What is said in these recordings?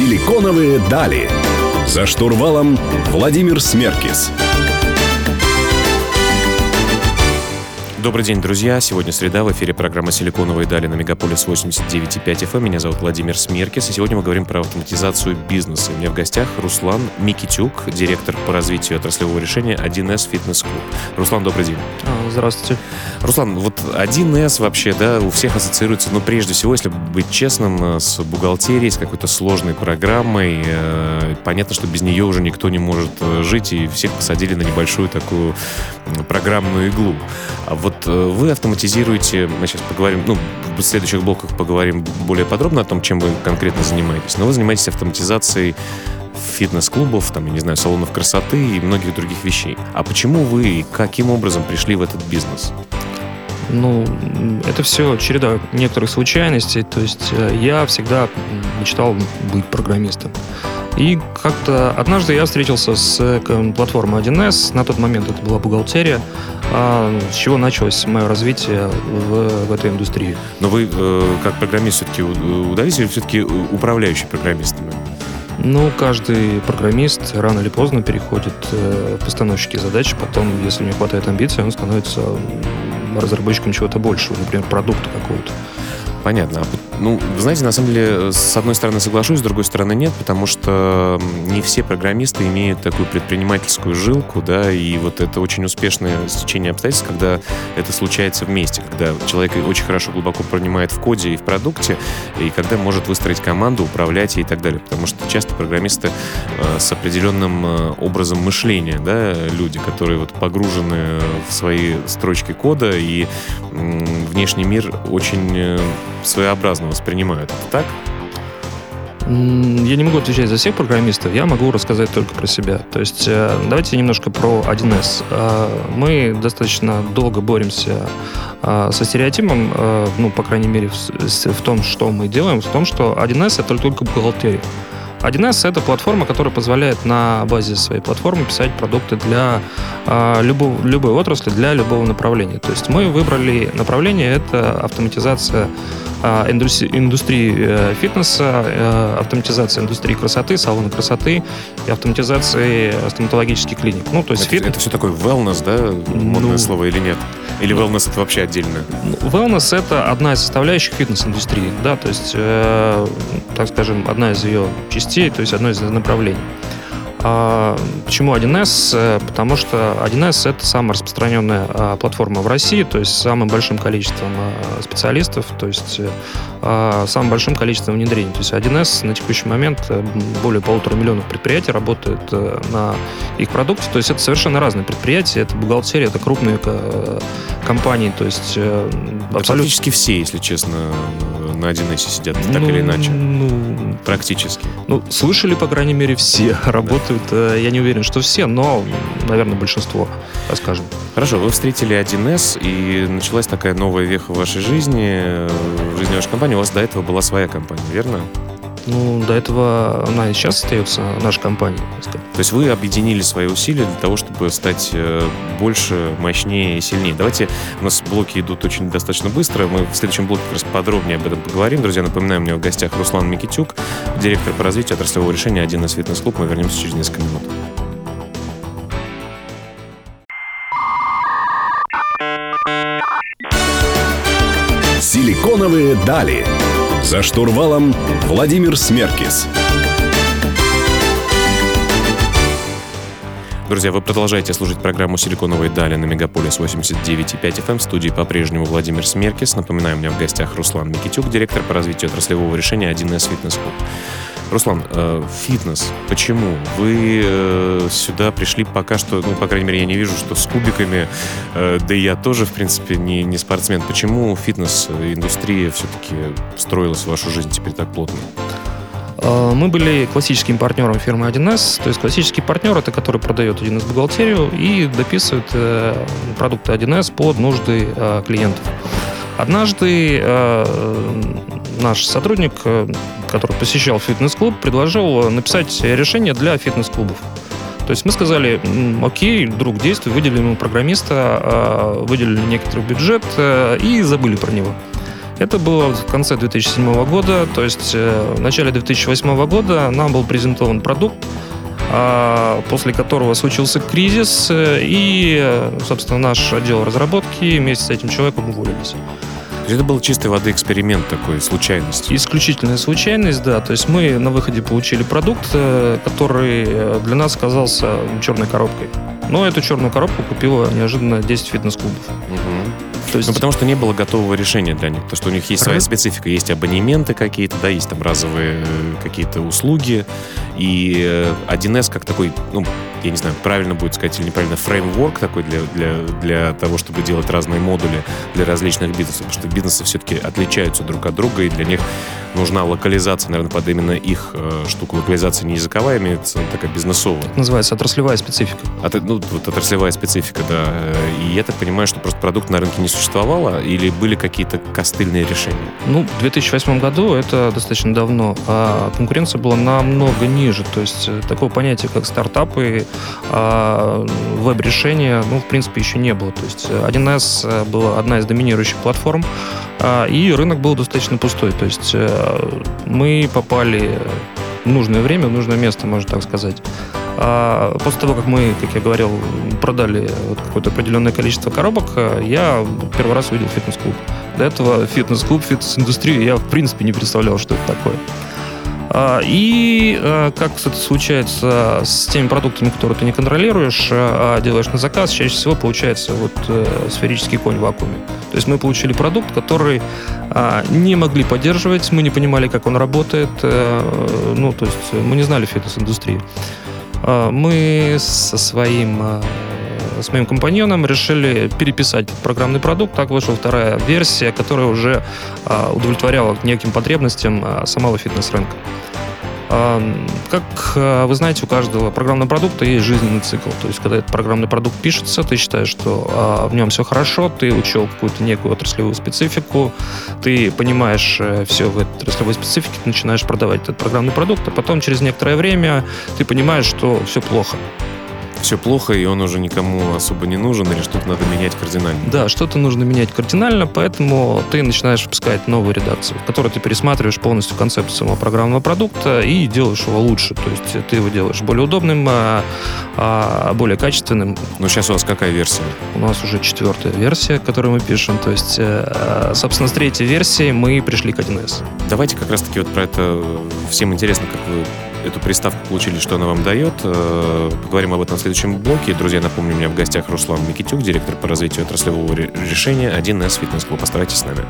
Силиконовые дали. За штурвалом Владимир Смеркис. Добрый день, друзья. Сегодня среда. В эфире программа «Силиконовые дали» на Мегаполис 89.5 FM. Эм. Меня зовут Владимир Смеркис. И сегодня мы говорим про автоматизацию бизнеса. У меня в гостях Руслан Микитюк, директор по развитию отраслевого решения 1С Фитнес Клуб. Руслан, добрый день. Здравствуйте. Руслан, вот 1С вообще, да, у всех ассоциируется, ну, прежде всего, если быть честным, э, с бухгалтерией, с какой-то сложной программой. Э, понятно, что без нее уже никто не может э, жить, и всех посадили на небольшую такую программную иглу. А вот вы автоматизируете, мы сейчас поговорим, ну, в следующих блоках поговорим более подробно о том, чем вы конкретно занимаетесь, но вы занимаетесь автоматизацией фитнес-клубов, там, я не знаю, салонов красоты и многих других вещей. А почему вы и каким образом пришли в этот бизнес? Ну, это все череда некоторых случайностей. То есть э, я всегда мечтал быть программистом. И как-то однажды я встретился с э, платформой 1С. На тот момент это была бухгалтерия. А с чего началось мое развитие в, в этой индустрии. Но вы э, как программист все-таки удались или все-таки управляющий программистами? Ну, каждый программист рано или поздно переходит э, в постановщики задач. Потом, если не хватает амбиций, он становится разработчиком чего-то большего, например, продукта какого-то. Понятно. Ну, знаете, на самом деле, с одной стороны соглашусь, с другой стороны нет, потому что не все программисты имеют такую предпринимательскую жилку, да, и вот это очень успешное стечение обстоятельств, когда это случается вместе, когда человек очень хорошо глубоко пронимает в коде и в продукте, и когда может выстроить команду, управлять и так далее, потому что часто программисты э, с определенным э, образом мышления, да, люди, которые вот погружены в свои строчки кода, и внешний мир очень э, своеобразно воспринимают. Это так? Я не могу отвечать за всех программистов, я могу рассказать только про себя. То есть э, давайте немножко про 1С. Э, мы достаточно долго боремся э, со стереотипом, ну, по крайней мере, в том, что мы делаем, в том, что 1С это только бухгалтерия. 1С это платформа, которая позволяет на базе своей платформы писать продукты для э, любого, любой отрасли, для любого направления. То есть мы выбрали направление, это автоматизация индустрии э, фитнеса, э, автоматизация индустрии красоты, салона красоты и автоматизации стоматологических клиник. Ну, то есть это, фит... это все такое wellness, да, модное ну, слово или нет? Или wellness это вообще отдельно? Wellness это одна из составляющих фитнес-индустрии, да, то есть, э, так скажем, одна из ее частей, то есть одно из направлений. А, почему 1С? Э, потому что 1С это самая распространенная а, платформа в России, то есть с самым большим количеством а, специалистов, то есть а, самым большим количеством внедрений. То есть 1С на текущий момент э, более полутора миллионов предприятий работает э, на их продукте. То есть это совершенно разные предприятия, это бухгалтерия, это крупные компании, то есть абсолютно... Практически все, если честно, на 1С сидят, так ну, или иначе. Ну, практически. Ну, слышали, по крайней мере, все работают работают. Э, я не уверен, что все, но, наверное, большинство, скажем. Хорошо, вы встретили 1С, и началась такая новая веха в вашей жизни, э, в жизни вашей компании. У вас до этого была своя компания, верно? Ну, до этого она и сейчас остается наша компания. То есть вы объединили свои усилия для того, чтобы стать э, больше, мощнее и сильнее. Давайте, у нас блоки идут очень достаточно быстро. Мы в следующем блоке как раз подробнее об этом поговорим. Друзья, напоминаю, у меня в гостях Руслан Микитюк, директор по развитию отраслевого решения один из фитнес-клуб. Мы вернемся через несколько минут. Силиконовые дали. За штурвалом Владимир Смеркис. Друзья, вы продолжаете слушать программу «Силиконовые дали» на Мегаполис 89.5 FM. В студии по-прежнему Владимир Смеркис. Напоминаю, у меня в гостях Руслан Микитюк, директор по развитию отраслевого решения 1С Фитнес Клуб. Руслан, э, фитнес. Почему? Вы э, сюда пришли пока что, ну, по крайней мере, я не вижу, что с кубиками, э, да и я тоже, в принципе, не, не спортсмен. Почему фитнес-индустрия все-таки строилась в вашу жизнь теперь так плотно? Мы были классическим партнером фирмы 1С. То есть классический партнер это который продает 1С бухгалтерию и дописывает продукты 1С под нужды клиентов. Однажды э, наш сотрудник, э, который посещал фитнес-клуб, предложил написать решение для фитнес-клубов. То есть мы сказали, окей, друг, действуй, выделили ему программиста, э, выделили некоторый бюджет э, и забыли про него. Это было в конце 2007 года, то есть в начале 2008 года нам был презентован продукт, после которого случился кризис, и, собственно, наш отдел разработки вместе с этим человеком уволились. Это был чистой воды эксперимент такой, случайность. Исключительная случайность, да. То есть мы на выходе получили продукт, э, который для нас оказался черной коробкой. Но эту черную коробку купила неожиданно 10 фитнес-клубов. Угу. То есть... Ну, потому что не было готового решения для них. То, что у них есть своя специфика. Есть абонементы какие-то, да, есть там разовые э, какие-то услуги. И 1С э, как такой, ну, я не знаю, правильно будет сказать или неправильно, фреймворк такой для, для, для того, чтобы делать разные модули для различных бизнесов. Потому что бизнесы все-таки отличаются друг от друга, и для них нужна локализация, наверное, под именно их э, штуку. Локализация не языковая, имеется такая бизнесовая. называется отраслевая специфика. От, ну, вот отраслевая специфика, да. И я так понимаю, что просто продукт на рынке не существовало, или были какие-то костыльные решения? Ну, в 2008 году это достаточно давно, а конкуренция была намного ниже. То есть э, такого понятия, как стартапы, а веб-решения, ну, в принципе, еще не было. То есть 1С э, была одна из доминирующих платформ, а, и рынок был достаточно пустой. То есть э, мы попали в нужное время, в нужное место, можно так сказать. А после того, как мы, как я говорил, продали вот какое-то определенное количество коробок, э, я первый раз увидел фитнес-клуб. До этого фитнес-клуб, фитнес-индустрию я в принципе не представлял, что это такое. А, и а, как это случается с теми продуктами, которые ты не контролируешь, а делаешь на заказ, чаще всего получается вот э, сферический конь в вакууме. То есть мы получили продукт, который а, не могли поддерживать, мы не понимали, как он работает, э, ну, то есть мы не знали фитнес-индустрии. Мы со своим с моим компаньоном решили переписать программный продукт. Так вышла вторая версия, которая уже удовлетворяла неким потребностям самого фитнес-рынка. Как а, вы знаете, у каждого программного продукта есть жизненный цикл. То есть, когда этот программный продукт пишется, ты считаешь, что а, в нем все хорошо, ты учел какую-то некую отраслевую специфику, ты понимаешь э, все в этой отраслевой специфике, ты начинаешь продавать этот программный продукт, а потом через некоторое время ты понимаешь, что все плохо все плохо, и он уже никому особо не нужен, или что-то надо менять кардинально. Да, что-то нужно менять кардинально, поэтому ты начинаешь выпускать новую редакцию, в которой ты пересматриваешь полностью концепцию самого программного продукта и делаешь его лучше. То есть ты его делаешь более удобным, а, а, более качественным. Ну, сейчас у вас какая версия? У нас уже четвертая версия, которую мы пишем. То есть, э, собственно, с третьей версии мы пришли к 1С. Давайте как раз-таки вот про это всем интересно, как вы эту приставку получили, что она вам дает. Э, поговорим об этом в следующем блоке. Друзья, напомню, у меня в гостях Руслан Микитюк, директор по развитию отраслевого решения 1С Фитнес Клуб. Оставайтесь с нами.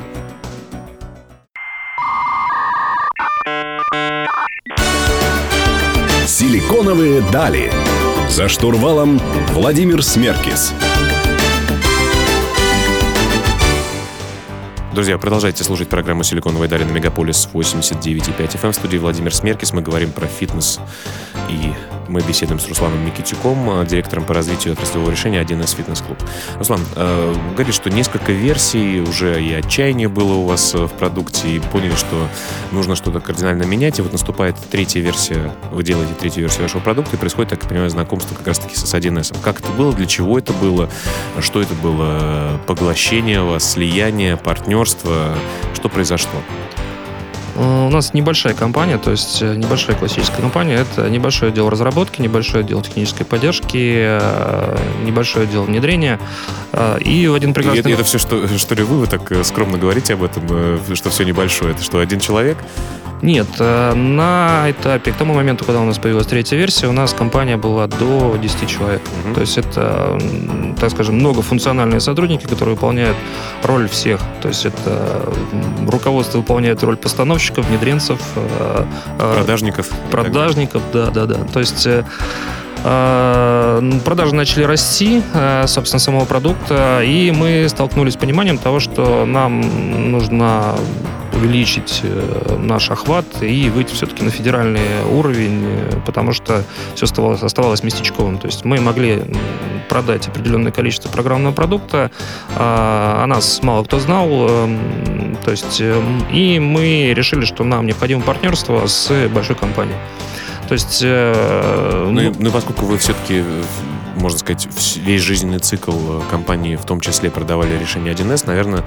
Силиконовые дали. За штурвалом Владимир Смеркис. Друзья, продолжайте слушать программу «Силиконовая дали» на Мегаполис 89,5 FM. В студии Владимир Смеркис. Мы говорим про фитнес и мы беседуем с Русланом Никитюком, директором по развитию отраслевого решения 1С фитнес-клуб. Руслан, э, говорит, что несколько версий, уже и отчаяние было у вас в продукте, и поняли, что нужно что-то кардинально менять, и вот наступает третья версия, вы делаете третью версию вашего продукта, и происходит, так я понимаю, знакомство как раз-таки с 1С. Как это было, для чего это было, что это было, поглощение вас, слияние, партнерство, что произошло? Э, у нас небольшая компания, то есть э, небольшая классическая компания. Это небольшой отдел разработки, небольшой отдел технической поддержки, э, небольшой отдел внедрения. И в один прекрасный... И это, это все, что, что ли вы, вы так скромно говорите об этом, что все небольшое? Это что, один человек? Нет, на этапе, к тому моменту, когда у нас появилась третья версия, у нас компания была до 10 человек. Mm-hmm. То есть это, так скажем, многофункциональные сотрудники, которые выполняют роль всех. То есть это руководство выполняет роль постановщика, заказчиков, внедренцев, э, э, продажников. Продажников, да, да, да. То есть э, продажи начали расти, собственно, самого продукта, и мы столкнулись с пониманием того, что нам нужно увеличить наш охват и выйти все-таки на федеральный уровень, потому что все оставалось, оставалось местечковым. То есть мы могли продать определенное количество программного продукта, а о нас мало кто знал, эм, то есть, эм, и мы решили, что нам необходимо партнерство с большой компанией. То есть... Э, ну, ну, ну поскольку вы все-таки можно сказать, весь жизненный цикл компании, в том числе продавали решение 1С, наверное,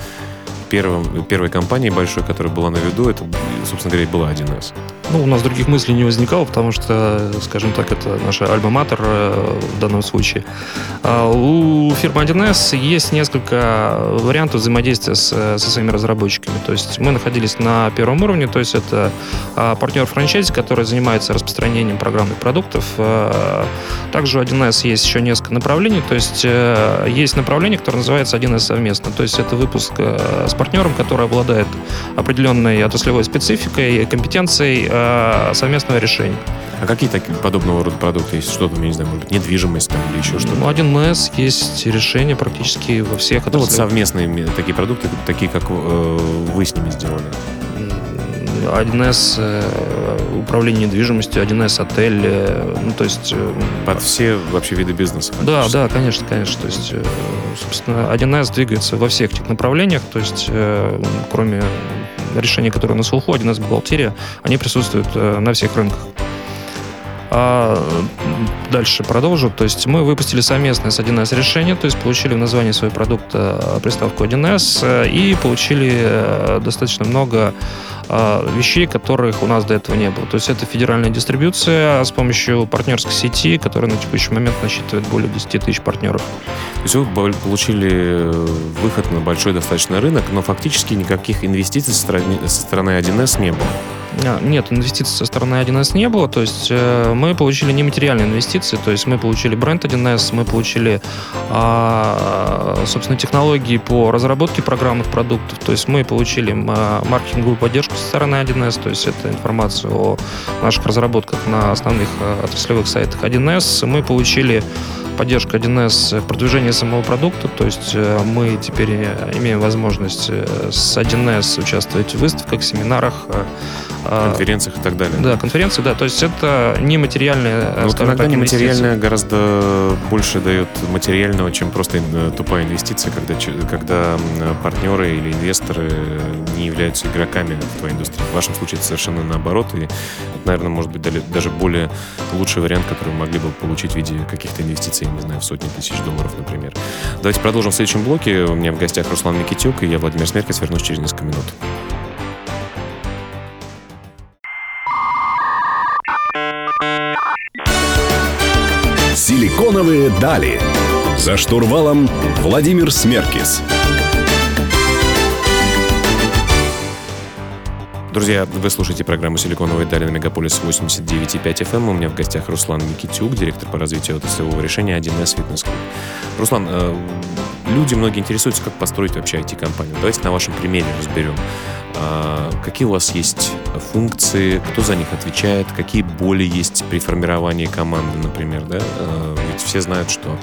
первым, первой компанией большой, которая была на виду, это, собственно говоря, была 1С. Ну, у нас других мыслей не возникало, потому что, скажем так, это наша альма-матер э, в данном случае. А у фирмы 1С есть несколько вариантов взаимодействия с, со своими разработчиками. То есть мы находились на первом уровне, то есть это а, партнер франчайзи, который занимается распространением программных продуктов. А, также у 1С есть еще несколько направлений, то есть э, есть направление, которое называется 1С совместно. То есть это выпуск э, с партнером, который обладает определенной отраслевой спецификой, компетенцией, Э, совместного решения. А какие такие подобного рода продукты есть? Что там, я не знаю, может быть, недвижимость там или еще что-то? Ну, 1С есть решения практически во всех Ну, вот совместные такие продукты, такие, как э, вы с ними сделали. 1С э, управление недвижимостью, 1С отель, э, ну, то есть... Э, Под все вообще виды бизнеса. Да, да, конечно, конечно. То есть, собственно, 1С двигается во всех этих направлениях, то есть, кроме решения, которые на слуху, 1С бухгалтерия, они присутствуют на всех рынках. А дальше продолжу. То есть мы выпустили совместное с 1С решение, то есть получили в названии своего продукта приставку 1С и получили достаточно много вещей, которых у нас до этого не было. То есть это федеральная дистрибьюция с помощью партнерской сети, которая на текущий момент насчитывает более 10 тысяч партнеров. То есть вы получили э, выход на большой достаточно рынок, но фактически никаких инвестиций со стороны, со стороны 1С не было. А, нет, инвестиций со стороны 1С не было. То есть э, мы получили нематериальные инвестиции. То есть мы получили бренд 1С, мы получили, э, собственно, технологии по разработке программных продуктов. То есть мы получили маркетинговую поддержку со стороны 1С. То есть это информация о наших разработках на основных э, отраслевых сайтах 1С. Мы получили поддержку 1С в продвижении самого продукта, то есть э, мы теперь имеем возможность э, с 1С участвовать в выставках, семинарах, конференциях и так далее. Да, конференции, да. То есть это нематериальное, Но вот иногда нематериальное гораздо больше дает материального, чем просто э, тупая инвестиция, когда, когда партнеры или инвесторы не являются игроками в твоей индустрии. В вашем случае это совершенно наоборот, и это, наверное, может быть даже более лучший вариант, который мы могли бы получить в виде каких-то инвестиций, не знаю, в сотни тысяч долларов, например. Давайте продолжим в следующем блоке. У меня в гостях Руслан Микитюк, и я Владимир Смеркис. Вернусь через несколько минут. Силиконовые дали. За штурвалом Владимир Смеркис. Друзья, вы слушаете программу «Силиконовые дали» на Мегаполис 89.5 FM. Эм. У меня в гостях Руслан Никитюк, директор по развитию отраслевого решения 1С Fitness Club. Руслан, э, люди многие интересуются, как построить вообще IT-компанию. Давайте на вашем примере разберем. А, какие у вас есть функции, кто за них отвечает, какие боли есть при формировании команды, например, да? А, ведь все знают, что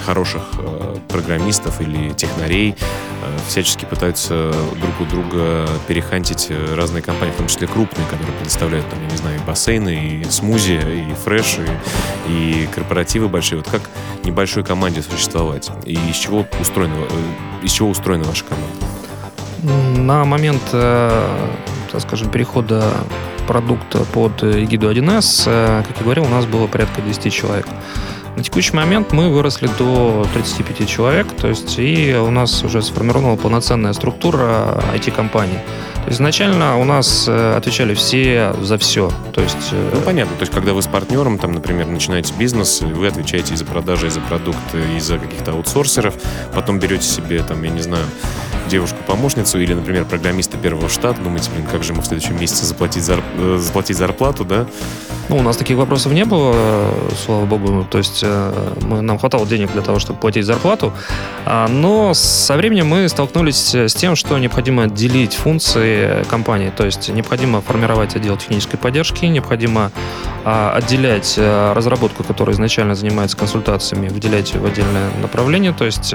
хороших э, программистов или технарей э, всячески пытаются друг у друга перехантить э, разные компании, в том числе крупные, которые предоставляют, там, я не знаю, и бассейны, и смузи, и фреш, и, и корпоративы большие. Вот как небольшой команде существовать? И из чего устроена, из чего устроена ваша команда? На момент, э, так скажем, перехода продукта под эгиду 1С, э, как я говорил, у нас было порядка 10 человек. На текущий момент мы выросли до 35 человек, то есть и у нас уже сформирована полноценная структура есть изначально у нас э, отвечали все за все. То есть, ну, понятно. То есть, когда вы с партнером, там, например, начинаете бизнес, вы отвечаете и за продажи, и за продукты, и за каких-то аутсорсеров, потом берете себе, там, я не знаю, девушку-помощницу или, например, программиста первого штата, думаете, блин, как же ему в следующем месяце заплатить, зар... Э, заплатить зарплату, да? Ну, у нас таких вопросов не было, слава богу. То есть э, мы, нам хватало денег для того, чтобы платить зарплату. А, но со временем мы столкнулись с тем, что необходимо делить функции компании. То есть необходимо формировать отдел технической поддержки, необходимо отделять э, разработку, которая изначально занимается консультациями, выделять ее в отдельное направление. То есть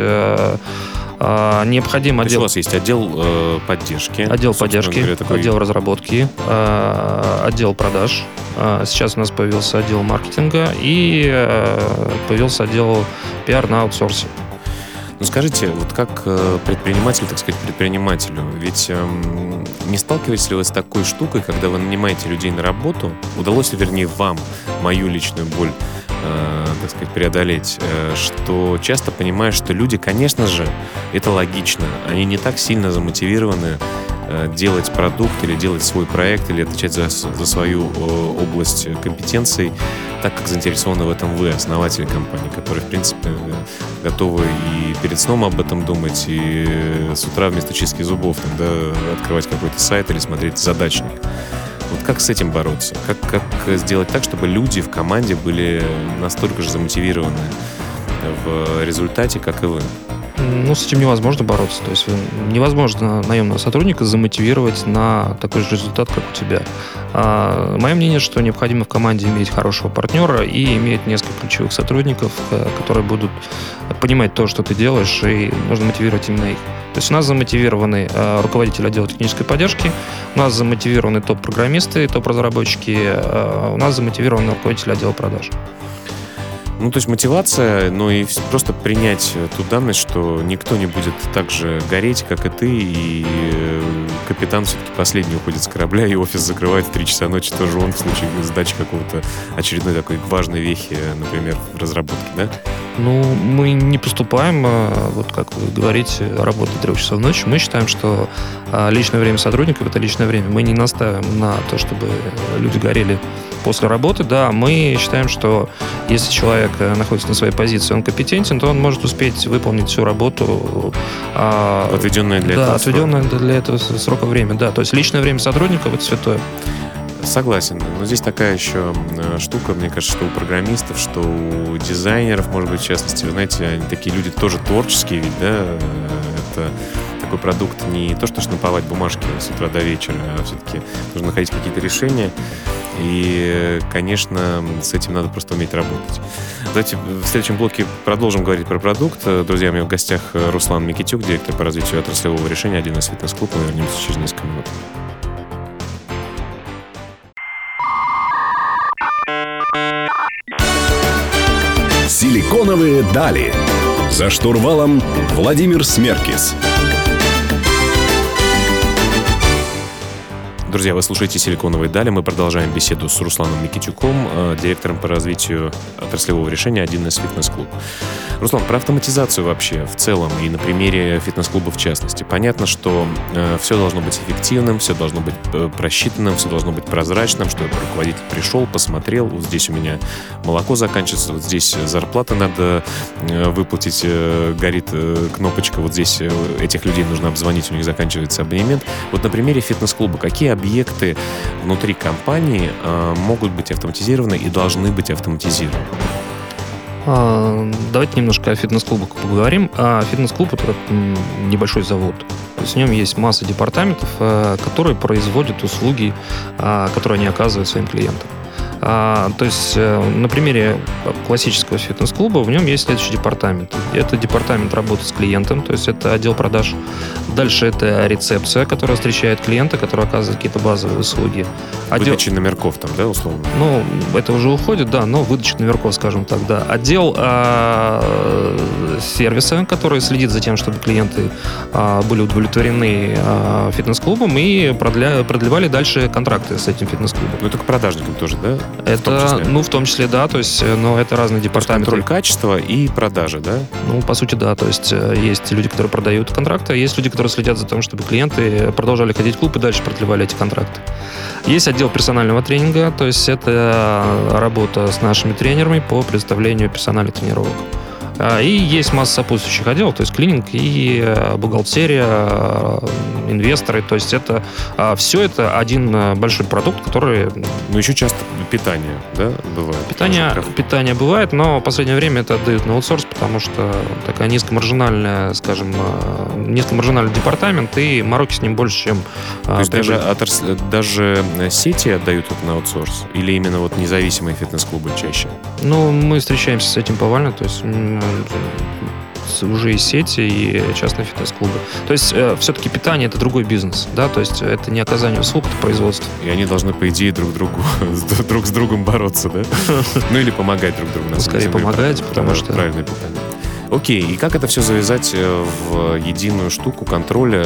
а, необходим отдел... У вас есть отдел э, поддержки. Отдел поддержки, говоря, такой... отдел разработки, э, отдел продаж. Э, сейчас у нас появился отдел маркетинга и э, появился отдел пиар на аутсорсе. Ну скажите, вот как э, предприниматель, так сказать, предпринимателю, ведь э, не сталкиваетесь ли вы с такой штукой, когда вы нанимаете людей на работу, удалось ли, вернее, вам, мою личную боль, э, так сказать, преодолеть, э, что часто понимаешь, что люди, конечно же, это логично, они не так сильно замотивированы делать продукт или делать свой проект или отвечать за, за свою э, область компетенций, так как заинтересованы в этом вы, основатели компании, которые, в принципе, готовы и перед сном об этом думать, и с утра вместо чистки зубов там, да, открывать какой-то сайт или смотреть задачник. Вот как с этим бороться? Как, как сделать так, чтобы люди в команде были настолько же замотивированы в результате, как и вы? Ну, с этим невозможно бороться. То есть невозможно наемного сотрудника замотивировать на такой же результат, как у тебя. А, мое мнение, что необходимо в команде иметь хорошего партнера и иметь несколько ключевых сотрудников, э, которые будут понимать то, что ты делаешь, и нужно мотивировать именно их. То есть у нас замотивированы э, руководители отдела технической поддержки, у нас замотивированы топ-программисты, топ-разработчики, э, у нас замотивированы руководители отдела продаж. Ну, то есть мотивация, но и просто принять ту данность, что никто не будет так же гореть, как и ты, и э, капитан все-таки последний уходит с корабля, и офис закрывает в 3 часа ночи, тоже он в случае сдачи какого-то очередной такой важной вехи, например, в разработке, да? Ну, мы не поступаем, вот как вы говорите, работать 3 часа в ночь. Мы считаем, что личное время сотрудников — это личное время. Мы не наставим на то, чтобы люди горели после работы, да, мы считаем, что если человек э, находится на своей позиции, он компетентен, то он может успеть выполнить всю работу. А, отведенное для да, этого отведенное срока. для этого срока время, да. То есть личное время сотрудников — это святое. Согласен. Но здесь такая еще э, штука, мне кажется, что у программистов, что у дизайнеров, может быть, в частности, вы знаете, они такие люди тоже творческие, ведь, да, э, это такой продукт не то, что штамповать бумажки с утра до вечера, а все-таки нужно находить какие-то решения. И, конечно, с этим надо просто уметь работать. Давайте в следующем блоке продолжим говорить про продукт. Друзья, у меня в гостях Руслан Микитюк, директор по развитию отраслевого решения, один из фитнес-клуб. Мы вернемся через несколько минут. Силиконовые дали. За штурвалом Владимир Смеркис. Друзья, вы слушаете «Силиконовые дали». Мы продолжаем беседу с Русланом Микитюком, э, директором по развитию отраслевого решения «Один из фитнес-клуб». Руслан, про автоматизацию вообще в целом и на примере фитнес-клуба в частности. Понятно, что э, все должно быть эффективным, все должно быть э, просчитанным, все должно быть прозрачным, что руководитель пришел, посмотрел, вот здесь у меня молоко заканчивается, вот здесь зарплата надо э, выплатить, э, горит э, кнопочка, вот здесь э, этих людей нужно обзвонить, у них заканчивается абонемент. Вот на примере фитнес-клуба, какие объекты внутри компании э, могут быть автоматизированы и должны быть автоматизированы? А, давайте немножко о фитнес-клубах поговорим. А фитнес-клуб это небольшой завод. В нем есть масса департаментов, э, которые производят услуги, а, которые они оказывают своим клиентам. А, то есть э, на примере классического фитнес-клуба в нем есть следующий департамент. Это департамент работы с клиентом, то есть это отдел продаж. Дальше это рецепция, которая встречает клиента, который оказывает какие-то базовые услуги. Отдел... Выдача номерков там, да, условно? Ну, это уже уходит, да, но выдача номерков, скажем так, да. Отдел а, сервиса, который следит за тем, чтобы клиенты а, были удовлетворены а, фитнес-клубом и продля... продлевали дальше контракты с этим фитнес-клубом. Ну, это к продажникам тоже, да? Это, в ну, в том числе, да, то есть, э, но это разные департаменты. Контроль качества и продажи, да? Ну, по сути, да, то есть э, есть люди, которые продают контракты, а есть люди, которые следят за тем, чтобы клиенты продолжали ходить в клуб и дальше продлевали эти контракты. Есть отдел персонального тренинга, то есть это работа с нашими тренерами по предоставлению персональных тренировок. А, и есть масса сопутствующих отделов, то есть клининг и э, бухгалтерия, э, инвесторы. То есть это а, все это один э, большой продукт, который... Ну, еще часто питание, да, бывает? Питание, питание бывает, но в последнее время это отдают на аутсорс, потому что такая низкомаржинальная, скажем, низкомаржинальный департамент, и мороки с ним больше, чем... То есть даже, отрас... даже сети отдают это на аутсорс? Или именно вот независимые фитнес-клубы чаще? Ну, мы встречаемся с этим повально, то есть уже и сети, и частные фитнес-клубы. То есть э, все-таки питание это другой бизнес, да, то есть это не оказание услуг, это производство. И они должны, по идее, друг другу друг с другом бороться, да? Ну или помогать друг другу. Ну, скорее помогать, потому что... Правильное питание. Окей, и как это все завязать э, в единую штуку контроля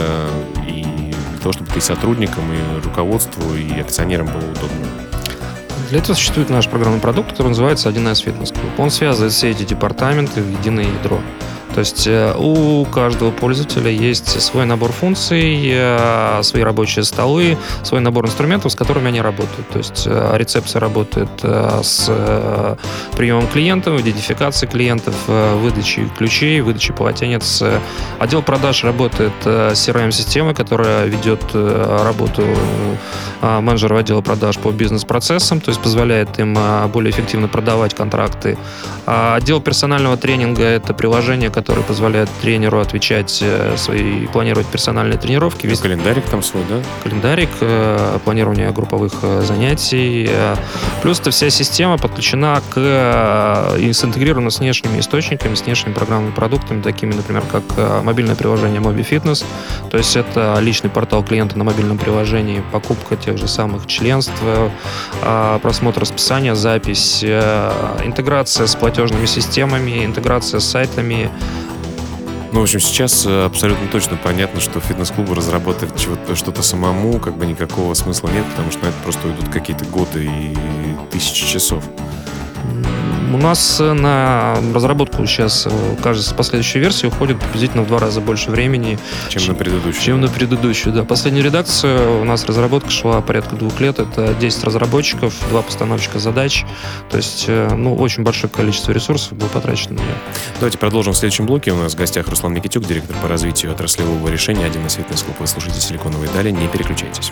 и для того, чтобы ты сотрудникам, и руководству, и акционерам было удобно? Для этого существует наш программный продукт, который называется 1С Fitness Club. Он связывает все эти департаменты в единое ядро. То есть э, у каждого пользователя есть свой набор функций, э, свои рабочие столы, свой набор инструментов, с которыми они работают. То есть э, рецепция работает с приемом клиентов, идентификацией клиентов, выдачей ключей, выдачей полотенец. Отдел продаж работает с CRM-системой, которая ведет работу менеджера отдела продаж по бизнес-процессам, то есть позволяет им более эффективно продавать контракты. А отдел персонального тренинга — это приложение, который позволяет тренеру отвечать э, свои, планировать персональные тренировки. Весь... Календарик там свой, да? Календарик, э, планирование групповых э, занятий. Плюс эта вся система подключена к и синтегрирована с внешними источниками, с внешними программными продуктами, такими, например, как мобильное приложение Mobi Fitness. То есть это личный портал клиента на мобильном приложении, покупка тех же самых членств, просмотр расписания, запись, интеграция с платежными системами, интеграция с сайтами, ну, в общем, сейчас э, абсолютно точно понятно, что фитнес-клубу разработать что-то самому как бы никакого смысла нет, потому что на это просто уйдут какие-то годы и тысячи часов. У нас э, на разработку сейчас э, каждая последующая версия уходит приблизительно в два раза больше времени. Чем, чем на предыдущую. Чем на предыдущую, да. Последняя редакция у нас разработка шла порядка двух лет. Это 10 разработчиков, два постановщика задач. То есть, э, ну, очень большое количество ресурсов было потрачено на нее. Давайте продолжим в следующем блоке. У нас в гостях Руслан Никитюк, директор по развитию отраслевого решения один из фитнес-клуб. Вы слушаете «Силиконовые дали». Не переключайтесь.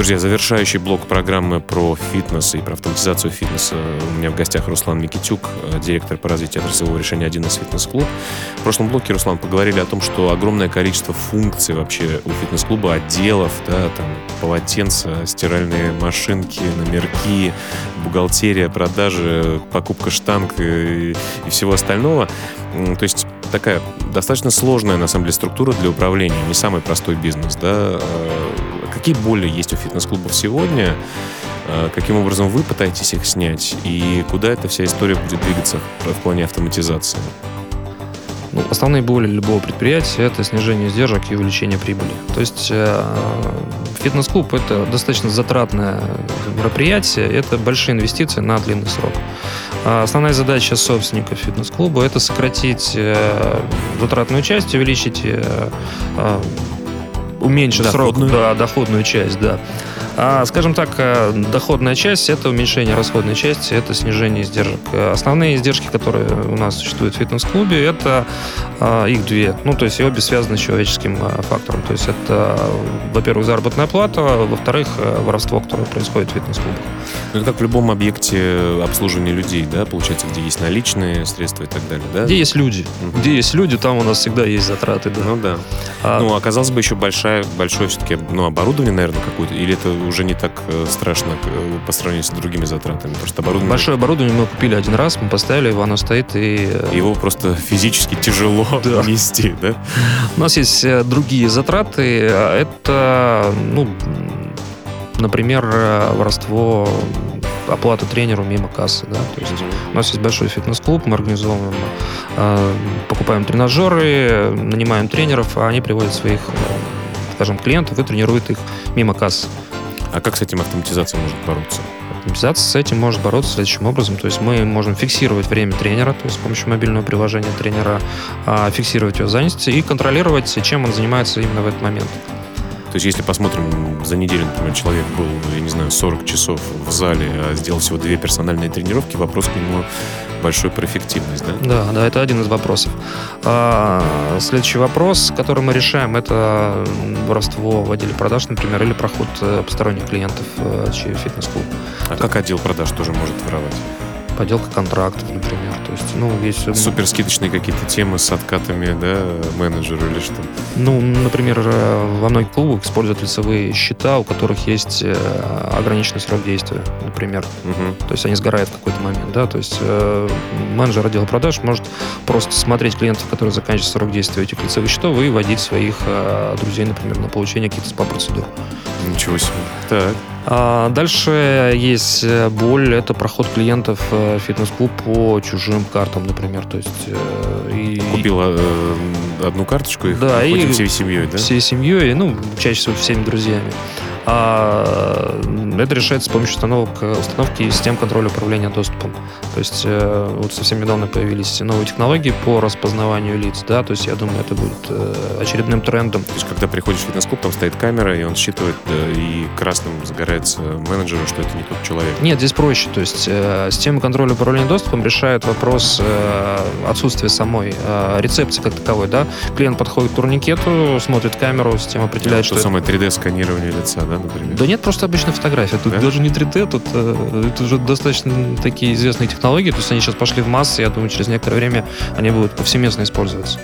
Друзья, завершающий блок программы про фитнес и про автоматизацию фитнеса. У меня в гостях Руслан Микитюк, э, директор по развитию отраслевого решения «Один из фитнес-клуб». В прошлом блоке, Руслан, поговорили о том, что огромное количество функций вообще у фитнес-клуба, отделов, да, там, полотенца, стиральные машинки, номерки, бухгалтерия, продажи, покупка штанг и, и всего остального. То есть такая достаточно сложная, на самом деле, структура для управления, не самый простой бизнес, да, э, Какие боли есть у фитнес-клубов сегодня? Э, каким образом вы пытаетесь их снять? И куда эта вся история будет двигаться в плане автоматизации? Ну, основные боли любого предприятия – это снижение издержек и увеличение прибыли. То есть э, фитнес-клуб – это достаточно затратное мероприятие, это большие инвестиции на длинный срок. А основная задача собственников фитнес-клуба – это сократить э, затратную часть, увеличить э, э уменьшить доходную. срок, да, доходную часть, да. А, скажем так, э, доходная часть – это уменьшение расходной части, это снижение издержек. Основные издержки, которые у нас существуют в фитнес-клубе, это а, их две. Ну, то есть и обе связаны с человеческим а, фактором. То есть это, во-первых, заработная плата, во-вторых, э, воровство, которое происходит в фитнес-клубах. Ну, это как в любом объекте обслуживания людей, да, получается, где есть наличные средства и так далее, да? Где есть люди. Угу. Где есть люди, там у нас всегда есть затраты, да. Ну, да. А... Ну, оказалось бы еще большая, большое все-таки, ну, оборудование, наверное, какое-то, или это уже не так э, страшно э, по сравнению с другими затратами. Потому что оборудование... Большое оборудование мы купили один раз, мы поставили оно стоит и... Э, его просто физически тяжело да. нести, да? У нас есть другие затраты. Это, ну, например, воровство оплата тренеру мимо кассы. Да? То есть у нас есть большой фитнес-клуб, мы организовываем, э, покупаем тренажеры, нанимаем тренеров, а они приводят своих, скажем, клиентов и тренируют их мимо кассы. А как с этим автоматизация может бороться? Автоматизация с этим может бороться следующим образом. То есть мы можем фиксировать время тренера, то есть с помощью мобильного приложения тренера, а, фиксировать его занятости и контролировать, чем он занимается именно в этот момент. То есть, если посмотрим, за неделю, например, человек был, я не знаю, 40 часов в зале, а сделал всего две персональные тренировки, вопрос к нему большой про эффективность, да? Да, да, это один из вопросов. А, следующий вопрос, который мы решаем, это воровство в отделе продаж, например, или проход э, посторонних клиентов э, через фитнес-клуб. А как отдел продаж тоже может воровать? Поделка контрактов, например. То есть, ну, есть... Супер скидочные какие-то темы с откатами, да, менеджеру или что? Ну, например, э, во многих клубах используют лицевые счета, у которых есть э, ограниченный срок действия, например. Угу. То есть они сгорают в какой-то момент, да. То есть э, менеджер отдела продаж может просто смотреть клиентов, которые заканчивают срок действия этих лицевых счетов, и вводить своих друзей, например, на получение каких-то спа-процедур. Ничего себе. Так. А дальше есть э, боль, это проход клиентов в фитнес-клуб по чужим картам, например. То есть, э, и, Купила э, одну карточку и Да, и ходим всей семьей, да? всей семьей, ну, чаще всего всеми друзьями. А это решается с помощью установок, установки систем контроля управления доступом. То есть э, вот совсем недавно появились новые технологии по распознаванию лиц, да, то есть я думаю, это будет э, очередным трендом. То есть, когда приходишь в фитнес-клуб, там стоит камера, и он считывает, э, и красным загорается менеджеру, что это не тот человек. Нет, здесь проще. То есть э, система контроля управления доступом решает вопрос э, отсутствия самой э, рецепции как таковой. Да? Клиент подходит к турникету, смотрит камеру, система определяет, что что это- самое 3D-сканирование лица, да, например? Да нет, просто обычная фотография. Тут Да? даже не 3D, тут э, это уже достаточно такие известные технологии. То есть они сейчас пошли в массы, я думаю, через некоторое время они будут повсеместно использоваться.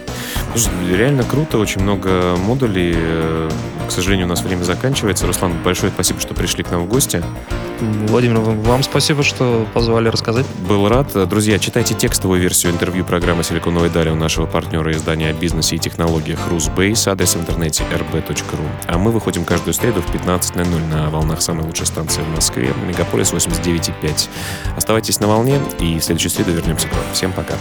Слушай, реально круто, очень много модулей. Э, К сожалению, у нас время заканчивается. Руслан, большое спасибо, что пришли к нам в гости. Владимир, вам спасибо, что позвали рассказать. Был рад. Друзья, читайте текстовую версию интервью программы «Силиконовая далее» у нашего партнера издания о бизнесе и технологиях «Русбейс», адрес в интернете rb.ru. А мы выходим каждую среду в 15.00 на волнах самой лучшей станции в Москве, Мегаполис 89.5. Оставайтесь на волне, и в следующую среду вернемся к вам. Всем пока.